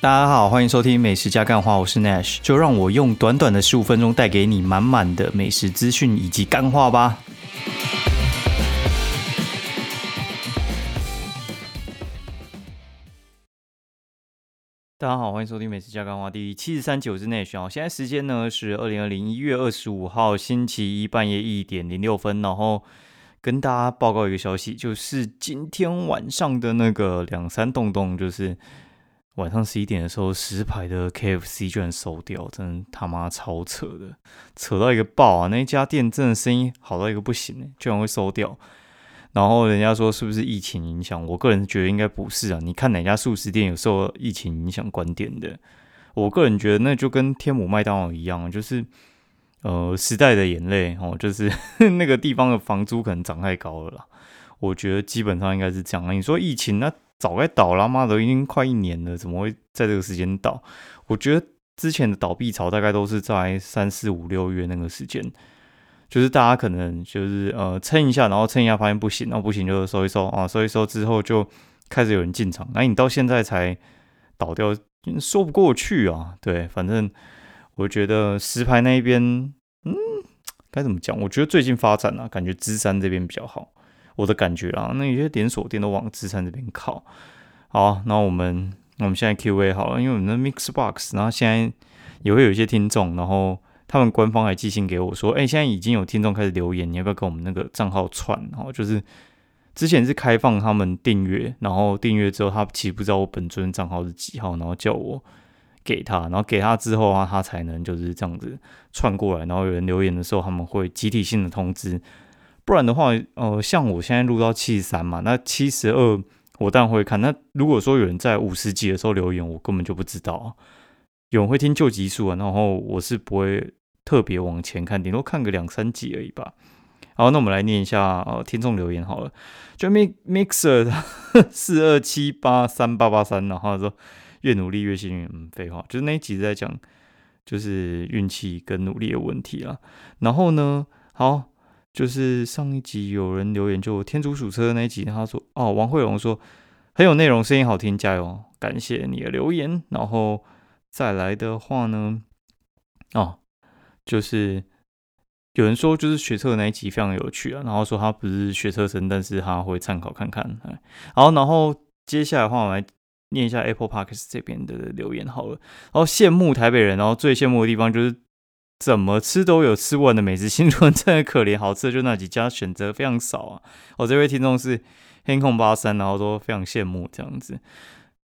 大家好，欢迎收听美食加干话，我是 Nash，就让我用短短的十五分钟带给你满满的美食资讯以及干话吧。大家好，欢迎收听美食加干话第七十三集，我是 Nash 哦。现在时间呢是二零二零一月二十五号星期一半夜一点零六分，然后跟大家报告一个消息，就是今天晚上的那个两三栋栋，就是。晚上十一点的时候，十排的 KFC 居然收掉，真他妈超扯的，扯到一个爆啊！那家店真的生意好到一个不行哎，居然会收掉。然后人家说是不是疫情影响？我个人觉得应该不是啊。你看哪家素食店有受疫情影响关店的？我个人觉得那就跟天母麦当劳一样，就是呃时代的眼泪哦，就是 那个地方的房租可能涨太高了啦。我觉得基本上应该是这样。你说疫情那？早该倒了，妈的，已经快一年了，怎么会在这个时间倒？我觉得之前的倒闭潮大概都是在三四五六月那个时间，就是大家可能就是呃撑一下，然后撑一下发现不行，然后不行就收一收啊，收一收之后就开始有人进场，那你到现在才倒掉，说不过去啊。对，反正我觉得石牌那一边，嗯，该怎么讲？我觉得最近发展啊，感觉芝山这边比较好。我的感觉啊，那有些连锁店都往资产这边靠。好，那我们我们现在 Q A 好了，因为我们的 Mix Box，然后现在也会有一些听众，然后他们官方还寄信给我说，哎，现在已经有听众开始留言，你要不要跟我们那个账号串？然后就是之前是开放他们订阅，然后订阅之后他其实不知道我本尊账号是几号，然后叫我给他，然后给他之后啊，他才能就是这样子串过来，然后有人留言的时候，他们会集体性的通知。不然的话，呃，像我现在录到七十三嘛，那七十二我当然会看。那如果说有人在五十集的时候留言，我根本就不知道。有人会听旧集数啊，然后我是不会特别往前看，顶多看个两三集而已吧。好，那我们来念一下呃听众留言好了。就 mixer 四二七八三八八三，然后说越努力越幸运。嗯，废话，就是那一集在讲就是运气跟努力的问题啊。然后呢，好。就是上一集有人留言，就天竺鼠车那一集，他说哦，王慧荣说很有内容，声音好听，加油，感谢你的留言。然后再来的话呢，哦，就是有人说就是学车的那一集非常有趣啊，然后说他不是学车生，但是他会参考看看。好，然后接下来的话，我来念一下 Apple Parks 这边的留言好了。然后羡慕台北人，然后最羡慕的地方就是。怎么吃都有吃不完的美食，新竹真的可怜，好吃的就那几家，选择非常少啊。我这位听众是天空八三，然后说非常羡慕这样子。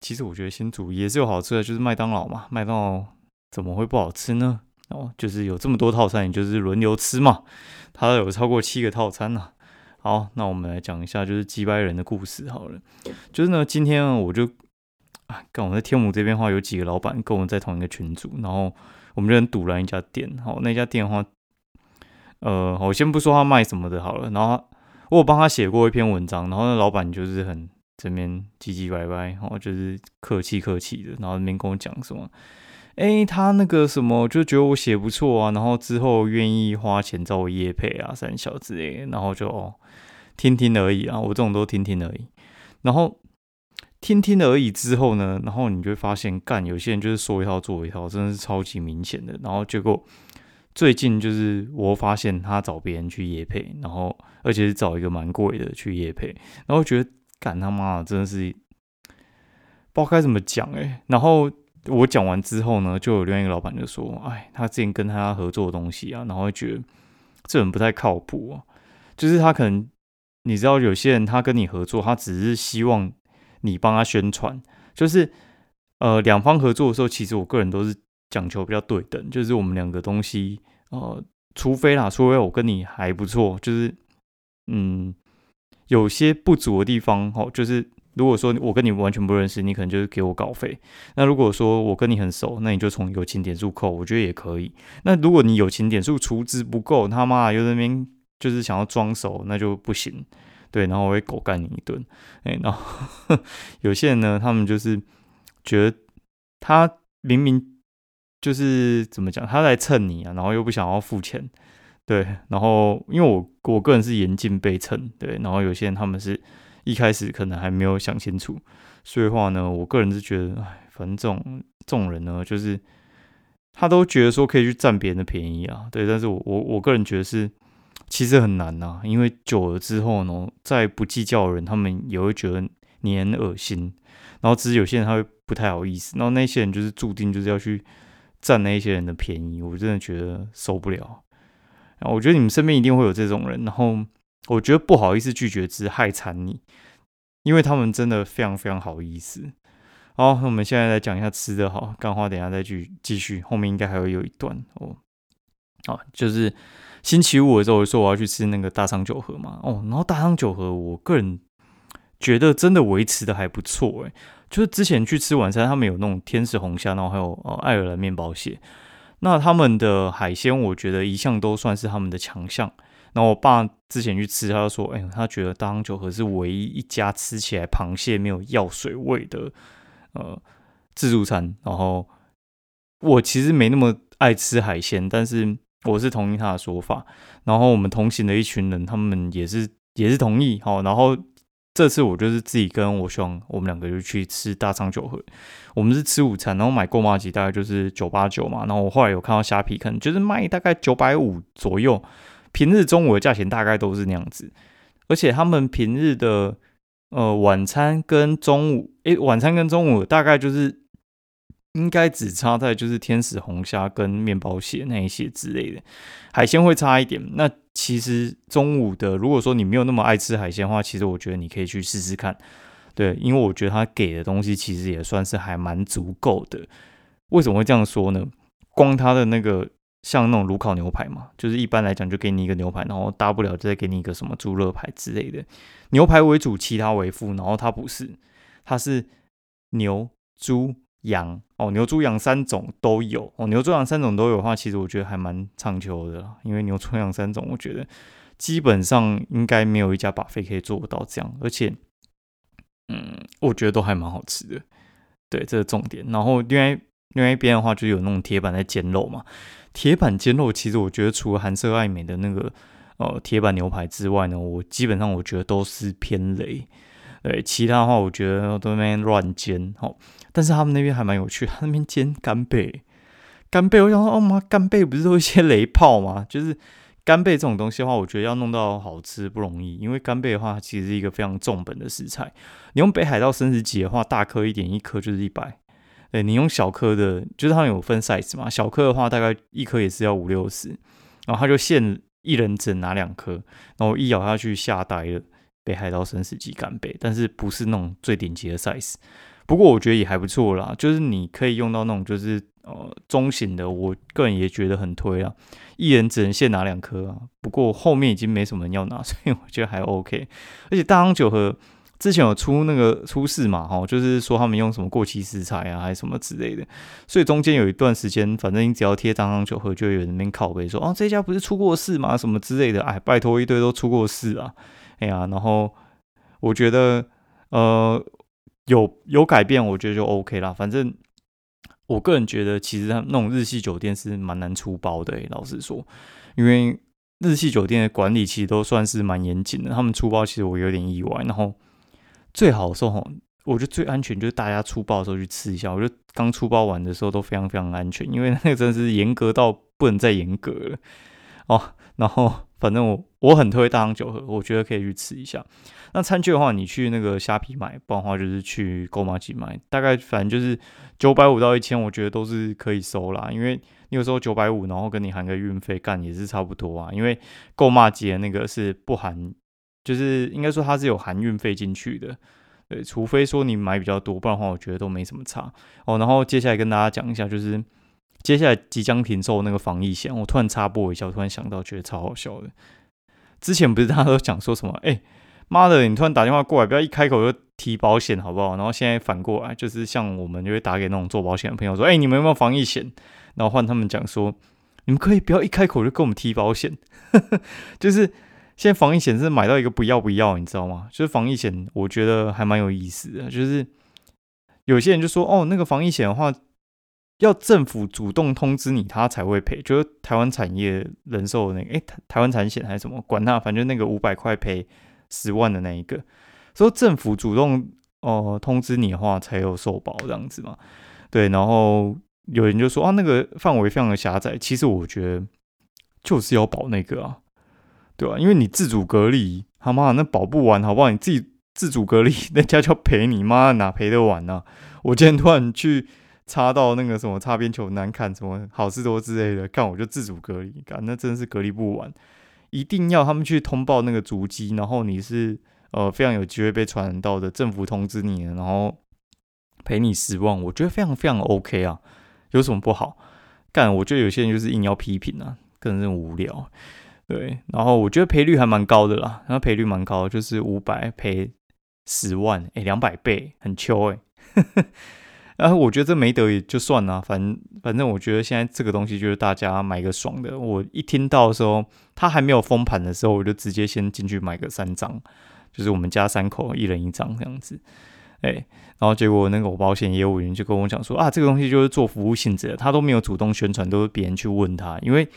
其实我觉得新竹也是有好吃的，就是麦当劳嘛，麦当劳怎么会不好吃呢？哦，就是有这么多套餐，也就是轮流吃嘛。它有超过七个套餐呢。好，那我们来讲一下就是击败人的故事好了。就是呢，今天我就啊，跟我们在天母这边话，有几个老板跟我们在同一个群组，然后。我们就很堵拦一家店，好，那家店的话，呃，我先不说他卖什么的，好了，然后我有帮他写过一篇文章，然后那老板就是很这边唧唧歪歪，然后就是客气客气的，然后那边跟我讲什么，哎，他那个什么就觉得我写不错啊，然后之后愿意花钱找我叶配啊，三小之类的，然后就哦，听听而已啊，我这种都听听而已，然后。听听而已之后呢，然后你就会发现，干有些人就是说一套做一套，真的是超级明显的。然后结果最近就是我发现他找别人去夜配，然后而且是找一个蛮贵的去夜配，然后觉得干他妈的真的是不知道该怎么讲哎。然后我讲完之后呢，就有另外一个老板就说：“哎，他之前跟他合作的东西啊，然后会觉得这人不太靠谱啊。就是他可能你知道，有些人他跟你合作，他只是希望。”你帮他宣传，就是呃两方合作的时候，其实我个人都是讲求比较对等，就是我们两个东西，呃，除非啦，除非我跟你还不错，就是嗯有些不足的地方，哦，就是如果说我跟你完全不认识，你可能就是给我稿费；那如果说我跟你很熟，那你就从友情点数扣，我觉得也可以。那如果你友情点数出资不够，他妈又那边就是想要装熟，那就不行。对，然后我会狗干你一顿，哎，然后 有些人呢，他们就是觉得他明明就是怎么讲，他在蹭你啊，然后又不想要付钱，对，然后因为我我个人是严禁被蹭，对，然后有些人他们是一开始可能还没有想清楚，所以话呢，我个人是觉得，哎，反正这种这种人呢，就是他都觉得说可以去占别人的便宜啊，对，但是我我我个人觉得是其实很难呐，因为久了之后呢，再不计较的人，他们也会觉得你很恶心，然后只是有些人他会不太好意思，然后那些人就是注定就是要去占那些人的便宜，我真的觉得受不了。啊，我觉得你们身边一定会有这种人，然后我觉得不好意思拒绝，只是害惨你，因为他们真的非常非常好意思。好，那我们现在来讲一下吃的，好，干花，等下再继继续，后面应该还会有一段哦。好，就是星期五的时候，我说我要去吃那个大仓酒盒嘛，哦，然后大仓酒盒，我个人觉得真的维持的还不错，诶，就是之前去吃晚餐，他们有那种天使红虾，然后还有呃爱尔兰面包蟹。那他们的海鲜，我觉得一向都算是他们的强项。然后我爸之前去吃，他就说：“哎，他觉得大昌酒盒是唯一一家吃起来螃蟹没有药水味的呃自助餐。”然后我其实没那么爱吃海鲜，但是我是同意他的说法。然后我们同行的一群人，他们也是也是同意。好，然后。这次我就是自己跟我兄，我们两个就去吃大仓酒盒。我们是吃午餐，然后买购买级大概就是九八九嘛。然后我后来有看到虾皮，可能就是卖大概九百五左右。平日中午的价钱大概都是那样子。而且他们平日的呃晚餐跟中午，诶，晚餐跟中午大概就是应该只差在就是天使红虾跟面包蟹那一些之类的，海鲜会差一点。那其实中午的，如果说你没有那么爱吃海鲜的话，其实我觉得你可以去试试看，对，因为我觉得他给的东西其实也算是还蛮足够的。为什么会这样说呢？光他的那个像那种炉烤牛排嘛，就是一般来讲就给你一个牛排，然后大不了再给你一个什么猪肋排之类的，牛排为主，其他为辅。然后它不是，它是牛、猪。羊哦，牛、猪、羊三种都有哦。牛、猪、羊三种都有的话，其实我觉得还蛮畅求的，因为牛、猪、羊三种，我觉得基本上应该没有一家把费可以做到这样，而且，嗯，我觉得都还蛮好吃的。对，这是重点。然后另外另外一边的话，就有那种铁板在煎肉嘛。铁板煎肉，其实我觉得除了韩式爱美的那个呃铁板牛排之外呢，我基本上我觉得都是偏雷。对，其他的话，我觉得都那边乱煎哦。但是他们那边还蛮有趣，他那边煎干贝，干贝，我想说，哦妈，干贝不是都一些雷炮吗？就是干贝这种东西的话，我觉得要弄到好吃不容易，因为干贝的话，其实是一个非常重本的食材。你用北海道生食级的话，大颗一点，一颗就是一百。对，你用小颗的，就是它有分 size 嘛，小颗的话，大概一颗也是要五六十，然后他就限一人只拿两颗，然后一咬下去吓呆了。北海道生食级干贝，但是不是那种最顶级的 size。不过我觉得也还不错啦，就是你可以用到那种就是呃中型的，我个人也觉得很推啊。一人只能限拿两颗啊，不过后面已经没什么人要拿，所以我觉得还 OK。而且大汤酒和之前有出那个出事嘛，哈，就是说他们用什么过期食材啊，还是什么之类的，所以中间有一段时间，反正你只要贴大汤酒盒，就有人边拷贝说，哦，这家不是出过事吗？什么之类的，哎，拜托一堆都出过事啊，哎呀，然后我觉得呃。有有改变，我觉得就 OK 啦。反正我个人觉得，其实他那种日系酒店是蛮难出包的。老实说，因为日系酒店的管理其实都算是蛮严谨的。他们出包其实我有点意外。然后最好的时候，我觉得最安全就是大家出包的时候去吃一下。我觉得刚出包完的时候都非常非常安全，因为那个真的是严格到不能再严格了哦。然后反正我我很推大洋酒盒，我觉得可以去吃一下。那餐具的话，你去那个虾皮买，不然的话就是去购买机买，大概反正就是九百五到一千，我觉得都是可以收啦。因为你有时候九百五，然后跟你含个运费干也是差不多啊。因为购买机的那个是不含，就是应该说它是有含运费进去的。对，除非说你买比较多，不然的话我觉得都没什么差哦。然后接下来跟大家讲一下，就是接下来即将停售那个防疫险，我突然插播一下，我突然想到，觉得超好笑的。之前不是大家都讲说什么，哎。妈的！你突然打电话过来，不要一开口就提保险，好不好？然后现在反过来，就是像我们就会打给那种做保险的朋友说：“哎，你们有没有防疫险？”然后换他们讲说：“你们可以不要一开口就跟我们提保险。”就是现在防疫险是买到一个不要不要，你知道吗？就是防疫险，我觉得还蛮有意思的。就是有些人就说：“哦，那个防疫险的话，要政府主动通知你，他才会赔。”就是台湾产业人寿那个，哎，台湾产险还是什么，管他，反正那个五百块赔。十万的那一个，说政府主动哦通知你的话才有受保这样子嘛？对，然后有人就说啊，那个范围非常的狭窄。其实我觉得就是要保那个啊，对吧？因为你自主隔离，他妈那保不完，好不好？你自己自主隔离，人家就要赔你，妈哪赔得完呢？我今天突然去插到那个什么擦边球难看，什么好事多之类的，看我就自主隔离，干那真的是隔离不完，一定要他们去通报那个足迹，然后你是呃非常有机会被传染到的，政府通知你，然后赔你十万，我觉得非常非常 OK 啊，有什么不好？干，我觉得有些人就是硬要批评啊，个人无聊，对，然后我觉得赔率还蛮高的啦，然后赔率蛮高，就是五百赔十万，哎，两百倍，很秋哎。然后我觉得这没得也就算了，反正反正我觉得现在这个东西就是大家买个爽的。我一听到的时候，他还没有封盘的时候，我就直接先进去买个三张，就是我们家三口一人一张这样子。哎，然后结果那个保险业务员就跟我讲说啊，这个东西就是做服务性质的，他都没有主动宣传，都是别人去问他，因为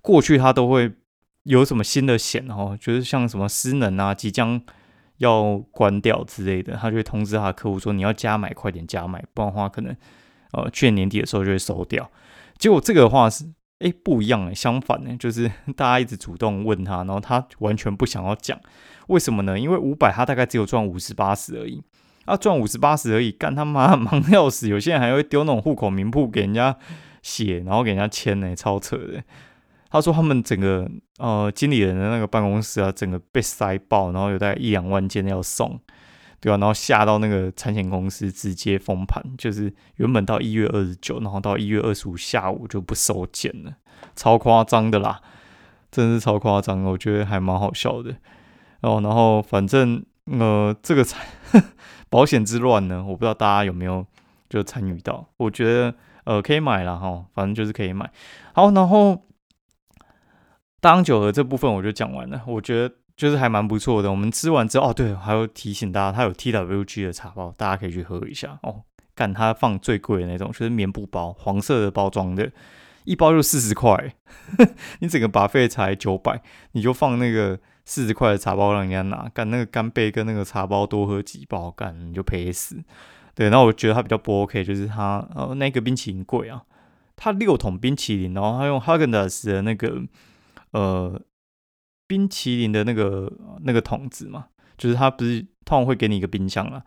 过去他都会有什么新的险哦，就是像什么失能啊，即将。要关掉之类的，他就会通知他客户说：“你要加买，快点加买，不然的话可能呃去年年底的时候就会收掉。”结果这个的话是哎不一样哎，相反呢，就是大家一直主动问他，然后他完全不想要讲，为什么呢？因为五百他大概只有赚五十八十而已，啊赚五十八十而已，干他妈忙要死，有些人还会丢那种户口名簿给人家写，然后给人家签呢，超扯的。他说他们整个呃经理人的那个办公室啊，整个被塞爆，然后有大概一两万件要送，对吧？然后下到那个产险公司直接封盘，就是原本到一月二十九，然后到一月二十五下午就不收件了，超夸张的啦，真是超夸张，我觉得还蛮好笑的哦。然后反正呃这个产 保险之乱呢，我不知道大家有没有就参与到，我觉得呃可以买了哈，反正就是可以买。好，然后。大酒和这部分我就讲完了，我觉得就是还蛮不错的。我们吃完之后，哦对，还要提醒大家，它有 T W G 的茶包，大家可以去喝一下哦。干它放最贵的那种，就是棉布包，黄色的包装的，一包就四十块，你整个把费才九百，你就放那个四十块的茶包让人家拿，干那个干杯跟那个茶包多喝几包，干你就赔死。对，那我觉得它比较不 OK，就是它呃那个冰淇淋贵啊，它六桶冰淇淋，然后它用 Hagendas 的那个。呃，冰淇淋的那个那个桶子嘛，就是他不是通常会给你一个冰箱啦。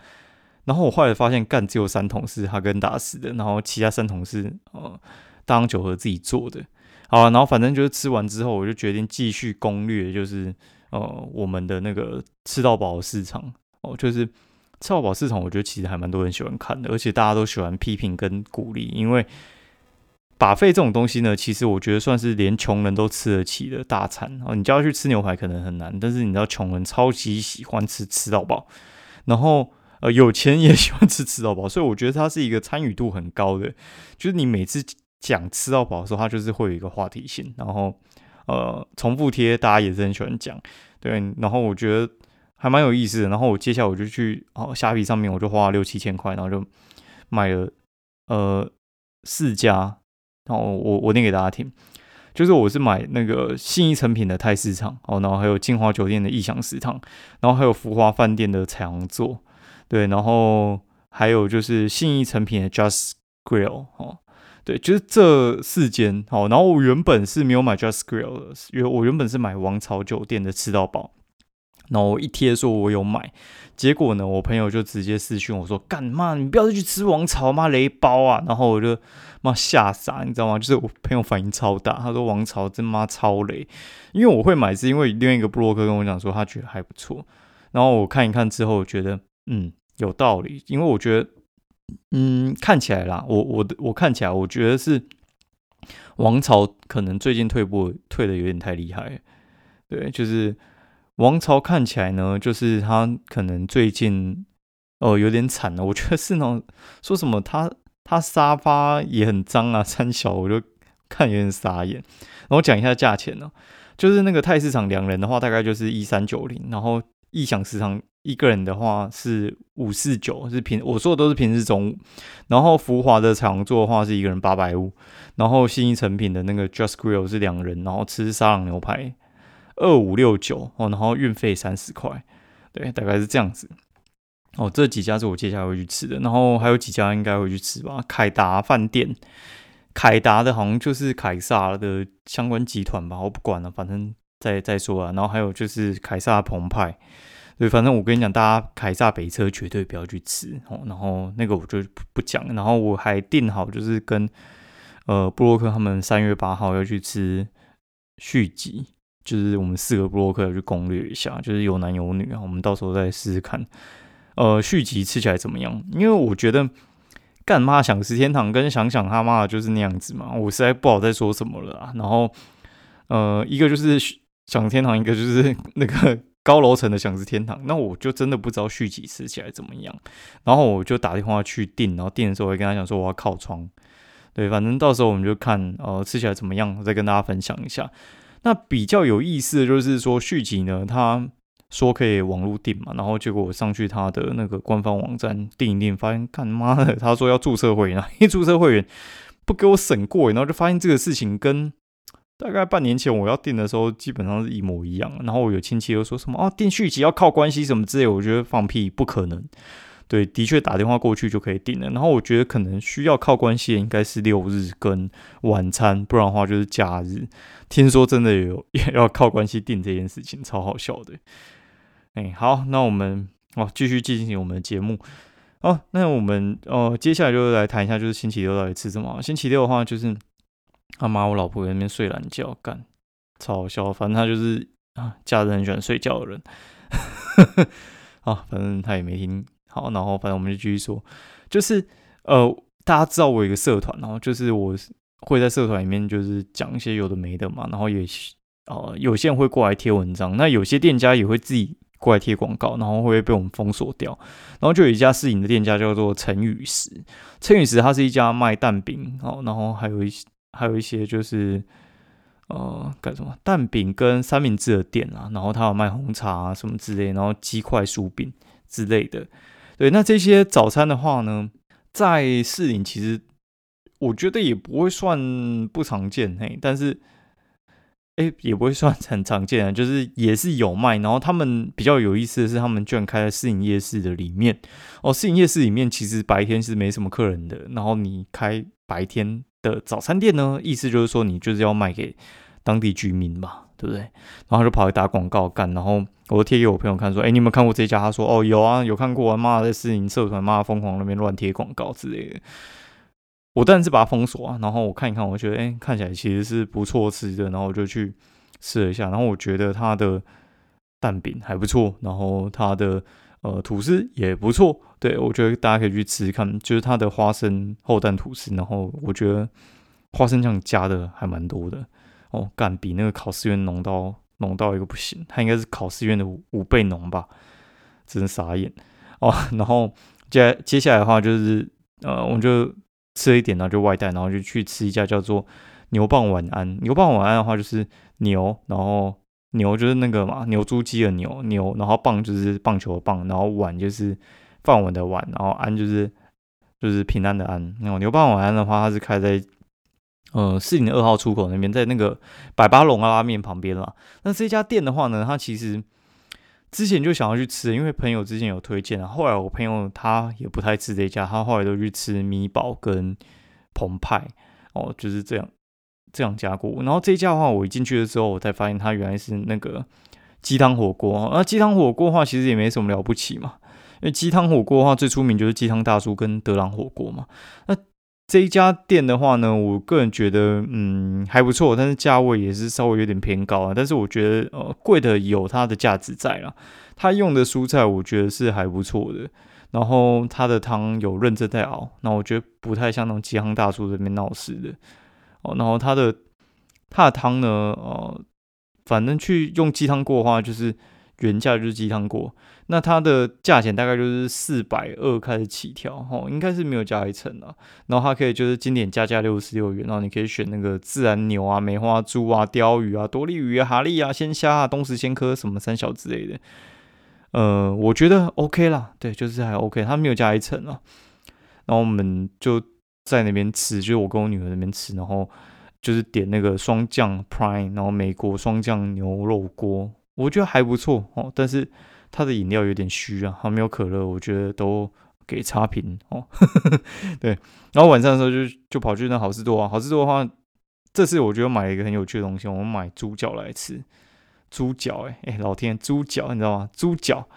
然后我后来发现，干只有三桶是哈根达斯的，然后其他三桶是呃大洋酒和自己做的。好，然后反正就是吃完之后，我就决定继续攻略，就是呃我们的那个吃到饱市场哦，就是吃到饱市场，我觉得其实还蛮多人喜欢看的，而且大家都喜欢批评跟鼓励，因为。把费这种东西呢，其实我觉得算是连穷人都吃得起的大餐哦。你叫他去吃牛排可能很难，但是你知道穷人超级喜欢吃吃到饱，然后呃有钱也喜欢吃吃到饱，所以我觉得它是一个参与度很高的。就是你每次讲吃到饱的时候，它就是会有一个话题性，然后呃重复贴大家也是很喜欢讲，对。然后我觉得还蛮有意思的。然后我接下来我就去哦虾皮上面我就花了六七千块，然后就买了呃四家。然后我我念给大家听，就是我是买那个信义成品的泰市场哦，然后还有金华酒店的意享食堂，然后还有福华饭店的彩虹座，对，然后还有就是信义成品的 Just Grill 哦，对，就是这四间哦。然后我原本是没有买 Just Grill 的，因为我原本是买王朝酒店的吃到饱，然后我一贴说我有买。结果呢，我朋友就直接私讯我说：“干嘛？你不要再去吃王朝嘛雷包啊！”然后我就妈吓傻，你知道吗？就是我朋友反应超大，他说：“王朝真妈超雷。”因为我会买，是因为另外一个布洛克跟我讲说他觉得还不错。然后我看一看之后，觉得嗯有道理，因为我觉得嗯看起来啦，我我的我看起来，我觉得是王朝可能最近退步退的有点太厉害，对，就是。王朝看起来呢，就是他可能最近哦有点惨了。我觉得是那种说什么他他沙发也很脏啊，三小我就看有点傻眼。然后讲一下价钱呢，就是那个泰市场两人的话大概就是一三九零，然后异想食堂一个人的话是五四九，是平我说的都是平日中午。然后福华的常座的话是一个人八百五，然后新一成品的那个 Just Grill 是两人，然后吃沙朗牛排。二五六九哦，然后运费三十块，对，大概是这样子。哦，这几家是我接下来会去吃的，然后还有几家应该会去吃吧。凯达饭店，凯达的好像就是凯撒的相关集团吧，我不管了，反正再再说啊。然后还有就是凯撒澎湃，对，反正我跟你讲，大家凯撒北车绝对不要去吃哦。然后那个我就不不讲，然后我还定好就是跟呃布洛克他们三月八号要去吃续集，就是我们四个布洛克要去攻略一下，就是有男有女啊，我们到时候再试试看。呃，续集吃起来怎么样？因为我觉得干妈想吃天堂跟想想他妈的就是那样子嘛，我实在不好再说什么了啊。然后，呃，一个就是想天堂，一个就是 那个高楼层的想吃天堂。那我就真的不知道续集吃起来怎么样。然后我就打电话去订，然后订的时候我会跟他讲说我要靠窗。对，反正到时候我们就看呃吃起来怎么样，再跟大家分享一下。那比较有意思的就是说续集呢，它。说可以网络订嘛，然后结果我上去他的那个官方网站订一订，发现干妈的，他说要注册会员，一注册会员不给我审过，然后就发现这个事情跟大概半年前我要订的时候基本上是一模一样。然后我有亲戚又说什么啊订续集要靠关系什么之类，我觉得放屁，不可能。对，的确打电话过去就可以订了。然后我觉得可能需要靠关系的应该是六日跟晚餐，不然的话就是假日。听说真的有 要靠关系订这件事情，超好笑的。哎，好，那我们哦继续进行我们的节目哦。那我们哦接下来就来谈一下，就是星期六到底吃什么？星期六的话，就是他妈我老婆在那边睡懒觉，干超笑。反正他就是啊，家人很喜欢睡觉的人。啊，反正他也没听好，然后反正我们就继续说，就是呃，大家知道我有一个社团，然后就是我会在社团里面就是讲一些有的没的嘛，然后也呃有些人会过来贴文章，那有些店家也会自己。过来贴广告，然后会被我们封锁掉。然后就有一家试营的店家叫做陈宇石，陈宇石它是一家卖蛋饼哦，然后还有一些还有一些就是呃干什么蛋饼跟三明治的店啊，然后他有卖红茶啊什么之类，然后鸡块酥饼之类的。对，那这些早餐的话呢，在试饮其实我觉得也不会算不常见嘿，但是。哎，也不会算很常见啊，就是也是有卖。然后他们比较有意思的是，他们居然开在市营夜市的里面哦。市营夜市里面其实白天是没什么客人的。然后你开白天的早餐店呢，意思就是说你就是要卖给当地居民嘛，对不对？然后他就跑去打广告干。然后我贴给我朋友看，说：“哎，你有没有看过这家？”他说：“哦，有啊，有看过啊。”妈在市营社团，妈疯狂那边乱贴广告之类的。我当然是把它封锁啊，然后我看一看，我觉得哎，看起来其实是不错吃的，然后我就去试了一下，然后我觉得它的蛋饼还不错，然后它的呃吐司也不错，对我觉得大家可以去吃吃看，就是它的花生厚蛋吐司，然后我觉得花生酱加的还蛮多的。哦，干比那个考试院浓到浓到一个不行，它应该是考试院的五倍浓吧，真傻眼。哦，然后接接下来的话就是呃，我就。吃了一点，然后就外带，然后就去吃一家叫做牛蒡晚安。牛蒡晚安的话就是牛，然后牛就是那个嘛，牛猪鸡的牛牛，然后棒就是棒球的棒，然后碗就是饭碗的碗，然后安就是就是平安的安。然后牛蒡晚安的话，它是开在呃四零二号出口那边，在那个百八龙拉面旁边啦。那这家店的话呢，它其实。之前就想要去吃，因为朋友之前有推荐啊。后来我朋友他也不太吃这家，他后来都去吃米堡跟澎湃哦，就是这样这样加过。然后这家的话，我一进去的时候，我才发现它原来是那个鸡汤火锅。那鸡汤火锅的话，其实也没什么了不起嘛，因为鸡汤火锅的话，最出名就是鸡汤大叔跟德朗火锅嘛。那这一家店的话呢，我个人觉得，嗯，还不错，但是价位也是稍微有点偏高啊。但是我觉得，呃，贵的有它的价值在啦。它用的蔬菜，我觉得是还不错的。然后它的汤有认真在熬，那我觉得不太像那种鸡汤大叔这边闹事的哦。然后它的它的汤呢，呃，反正去用鸡汤锅的话，就是原价就是鸡汤锅。那它的价钱大概就是四百二开始起跳，吼，应该是没有加一层啊。然后它可以就是经典加价六十六元，然后你可以选那个自然牛啊、梅花猪啊、鲷鱼啊、多利鱼啊、蛤蜊啊、鲜虾啊、东石鲜科什么三小之类的。呃，我觉得 OK 啦，对，就是还 OK，它没有加一层啊。然后我们就在那边吃，就是我跟我女儿那边吃，然后就是点那个双酱 Prime，然后美国双酱牛肉锅，我觉得还不错哦，但是。它的饮料有点虚啊，它没有可乐，我觉得都给差评哦。对，然后晚上的时候就就跑去那好事多啊，好事多的话，这次我觉得买了一个很有趣的东西，我们买猪脚来吃。猪脚，哎哎，老天，猪脚你知道吗？猪脚，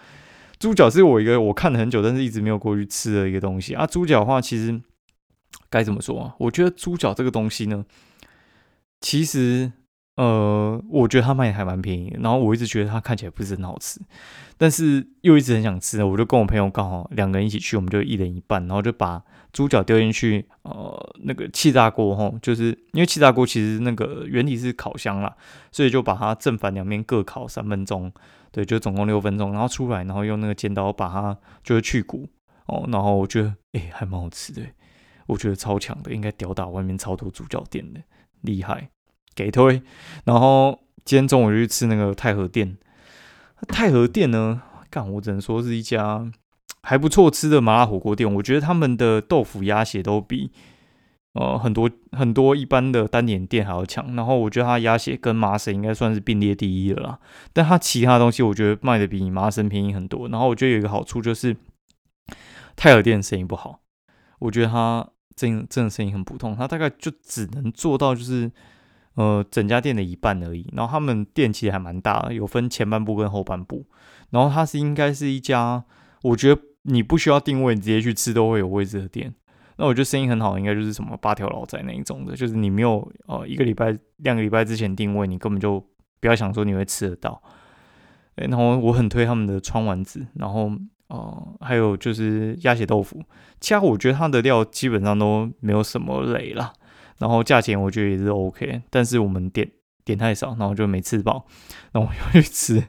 猪脚是我一个我看了很久，但是一直没有过去吃的一个东西啊。猪脚的话，其实该怎么说啊？我觉得猪脚这个东西呢，其实。呃，我觉得它卖的还蛮便宜，然后我一直觉得它看起来不是很好吃，但是又一直很想吃，我就跟我朋友刚好两个人一起去，我们就一人一半，然后就把猪脚丢进去，呃，那个气炸锅哈，就是因为气炸锅其实那个原理是烤箱啦，所以就把它正反两面各烤三分钟，对，就总共六分钟，然后出来，然后用那个尖刀把它就是去骨哦，然后我觉得哎还蛮好吃的，我觉得超强的，应该吊打外面超多猪脚店的，厉害。给推，然后今天中午就去吃那个太和店。太和店呢，干我只能说是一家还不错吃的麻辣火锅店。我觉得他们的豆腐鸭血都比呃很多很多一般的单点店还要强。然后我觉得它鸭血跟麻绳应该算是并列第一了啦。但它其他东西我觉得卖的比麻绳便宜很多。然后我觉得有一个好处就是太和店生意不好，我觉得它真真的生意很普通。它大概就只能做到就是。呃，整家店的一半而已。然后他们店其实还蛮大的，有分前半部跟后半部。然后它是应该是一家，我觉得你不需要定位，你直接去吃都会有位置的店。那我觉得生意很好，应该就是什么八条老仔那一种的，就是你没有呃一个礼拜、两个礼拜之前定位，你根本就不要想说你会吃得到。然后我很推他们的川丸子，然后呃还有就是鸭血豆腐，其他我觉得它的料基本上都没有什么雷啦。然后价钱我觉得也是 OK，但是我们点点太少，然后就没吃饱。然后又去吃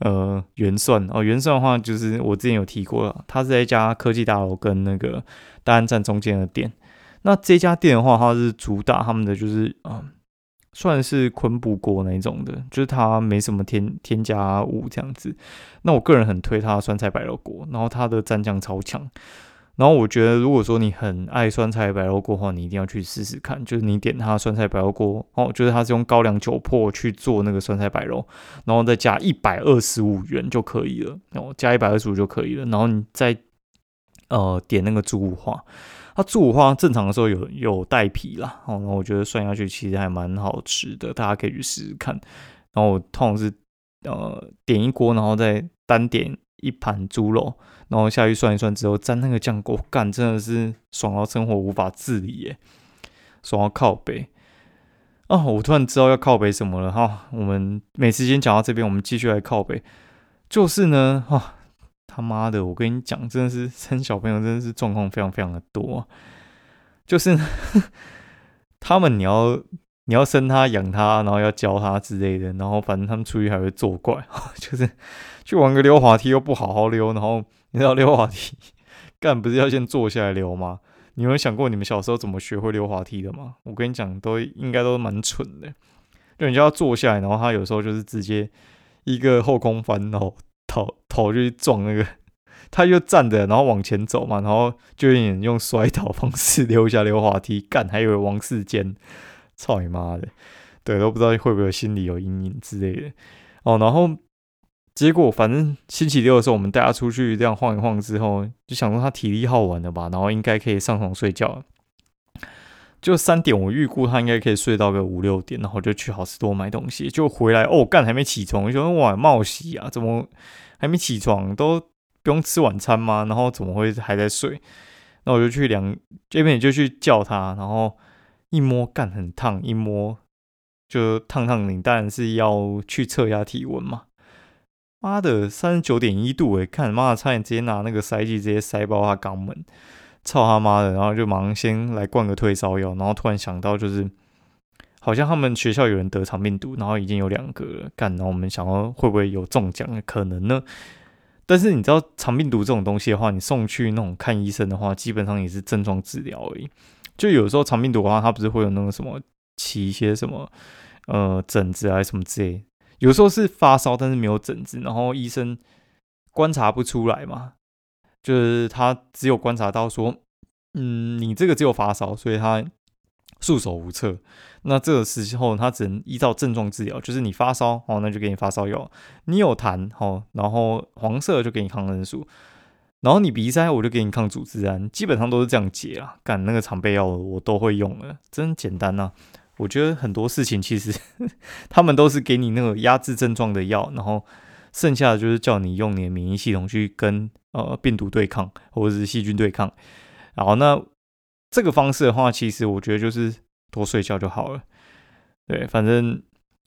呃元算哦，元算的话就是我之前有提过了，它是在一家科技大楼跟那个大安站中间的店。那这家店的话，它是主打他们的就是啊，算是昆布锅那一种的，就是它没什么添添加物这样子。那我个人很推它的酸菜白肉锅，然后它的蘸酱超强。然后我觉得，如果说你很爱酸菜白肉锅的话，你一定要去试试看。就是你点它酸菜白肉锅哦，就是它是用高粱酒粕去做那个酸菜白肉，然后再加一百二十五元就可以了，然后加一百二十五就可以了。然后你再呃点那个猪五花，它猪五花正常的时候有有带皮啦，哦，我觉得涮下去其实还蛮好吃的，大家可以去试试看。然后我通常是呃点一锅，然后再单点一盘猪肉。然后下去涮一涮之后，蘸那个酱锅 干，真的是爽到生活无法自理耶！爽到靠背啊！我突然知道要靠背什么了哈。我们每次先讲到这边，我们继续来靠背。就是呢，哈他妈的，我跟你讲，真的是生小朋友真的是状况非常非常的多。就是 他们你要你要生他养他，然后要教他之类的，然后反正他们出去还会作怪，就是去玩个溜滑梯又不好好溜，然后。你知道溜滑梯干不是要先坐下来溜吗？你有想过你们小时候怎么学会溜滑梯的吗？我跟你讲，都应该都蛮蠢的。就人家要坐下来，然后他有时候就是直接一个后空翻，然后头头就去撞那个，他就站着，然后往前走嘛，然后就有点用摔倒方式溜一下溜滑梯，干还以为王世坚，操你妈的，对，都不知道会不会心里有阴影之类的哦，然后。结果反正星期六的时候，我们带他出去这样晃一晃之后，就想说他体力耗完了吧，然后应该可以上床睡觉。就三点，我预估他应该可以睡到个五六点，然后就去好事多买东西，就回来哦，干还没起床，就说哇冒喜啊，怎么还没起床？都不用吃晚餐吗？然后怎么会还在睡？那我就去量这边，就去叫他，然后一摸干很烫，一摸就烫烫你当然是要去测一下体温嘛。妈的，三十九点一度诶，看妈的，差点直接拿那个塞剂直接塞爆他肛门，操他妈的！然后就马上先来灌个退烧药，然后突然想到就是，好像他们学校有人得肠病毒，然后已经有两个了，干，然后我们想要会不会有中奖的可能呢？但是你知道肠病毒这种东西的话，你送去那种看医生的话，基本上也是症状治疗而已。就有时候肠病毒的话，它不是会有那个什么起一些什么呃疹子啊什么之类。有时候是发烧，但是没有疹子，然后医生观察不出来嘛，就是他只有观察到说，嗯，你这个只有发烧，所以他束手无策。那这个时候他只能依照症状治疗，就是你发烧哦，那就给你发烧药；你有痰哦，然后黄色就给你抗生素；然后你鼻塞，我就给你抗组织胺。基本上都是这样解啊。干那个常备药我都会用了，真简单呐。我觉得很多事情其实 他们都是给你那个压制症状的药，然后剩下的就是叫你用你的免疫系统去跟呃病毒对抗或者是细菌对抗。然后那这个方式的话，其实我觉得就是多睡觉就好了。对，反正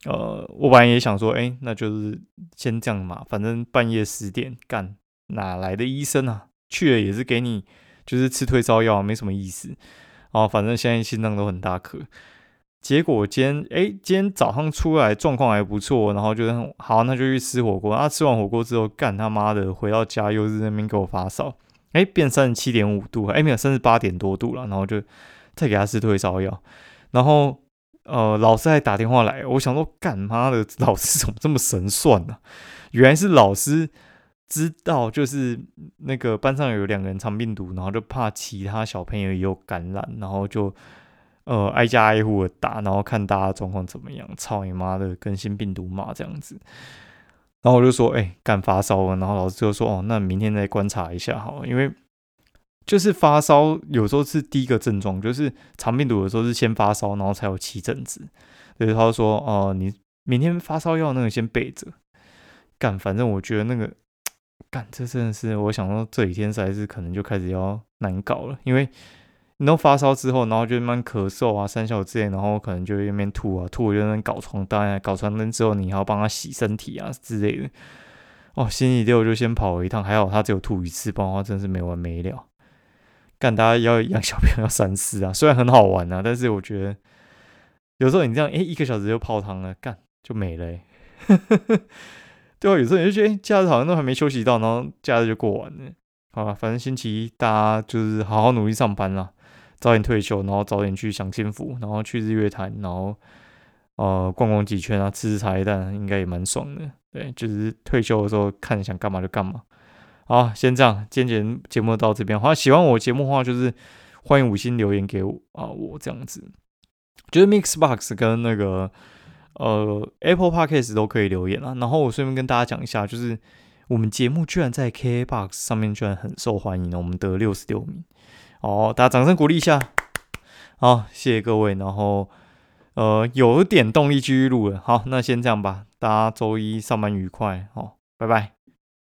呃我本来也想说，哎，那就是先这样嘛。反正半夜十点干哪来的医生啊？去了也是给你就是吃退烧药，没什么意思。哦，反正现在心脏都很大颗。结果今天哎，今天早上出来状况还不错，然后就是好，那就去吃火锅。啊，吃完火锅之后，干他妈的回到家又是那边给我发烧，哎，变三十七点五度，哎，没有三十八点多度了，然后就再给他吃退烧药。然后呃，老师还打电话来，我想说干妈的 老师怎么这么神算呢？原来是老师知道，就是那个班上有两个人长病毒，然后就怕其他小朋友也有感染，然后就。呃，挨家挨户的打，然后看大家状况怎么样。操你妈的，更新病毒嘛这样子。然后我就说，哎，干发烧了。然后老师就说，哦，那明天再观察一下好，因为就是发烧有时候是第一个症状，就是长病毒有时候是先发烧，然后才有起疹子。所以他就说，哦，你明天发烧药那个先备着。干，反正我觉得那个干，这真的是我想说这几天实在是可能就开始要难搞了，因为。你都发烧之后，然后就慢慢咳嗽啊、三小之类，然后可能就一边吐啊，吐就那搞床单啊，搞床单之后，你还要帮他洗身体啊之类的。哦，星期六就先跑了一趟，还好他只有吐一次，不然的话真是没完没了。干，大家要养小朋友要三思啊，虽然很好玩啊，但是我觉得有时候你这样，哎，一个小时就泡汤了，干就没了。对啊，有时候你就觉得假日好像都还没休息到，然后假日就过完了。好了，反正星期一大家就是好好努力上班啦。早点退休，然后早点去享清福，然后去日月潭，然后呃逛逛几圈啊，吃吃茶叶蛋，应该也蛮爽的。对，就是退休的时候看想干嘛就干嘛。好，先这样，今天节目到这边。好，喜欢我节目的话，就是欢迎五星留言给我啊，我这样子，就是 Mixbox 跟那个呃 Apple Podcast 都可以留言啊。然后我顺便跟大家讲一下，就是我们节目居然在 KBox 上面居然很受欢迎呢，我们得六十六名。好，大家掌声鼓励一下。好，谢谢各位。然后，呃，有点动力继续录了。好，那先这样吧。大家周一上班愉快。好，拜拜。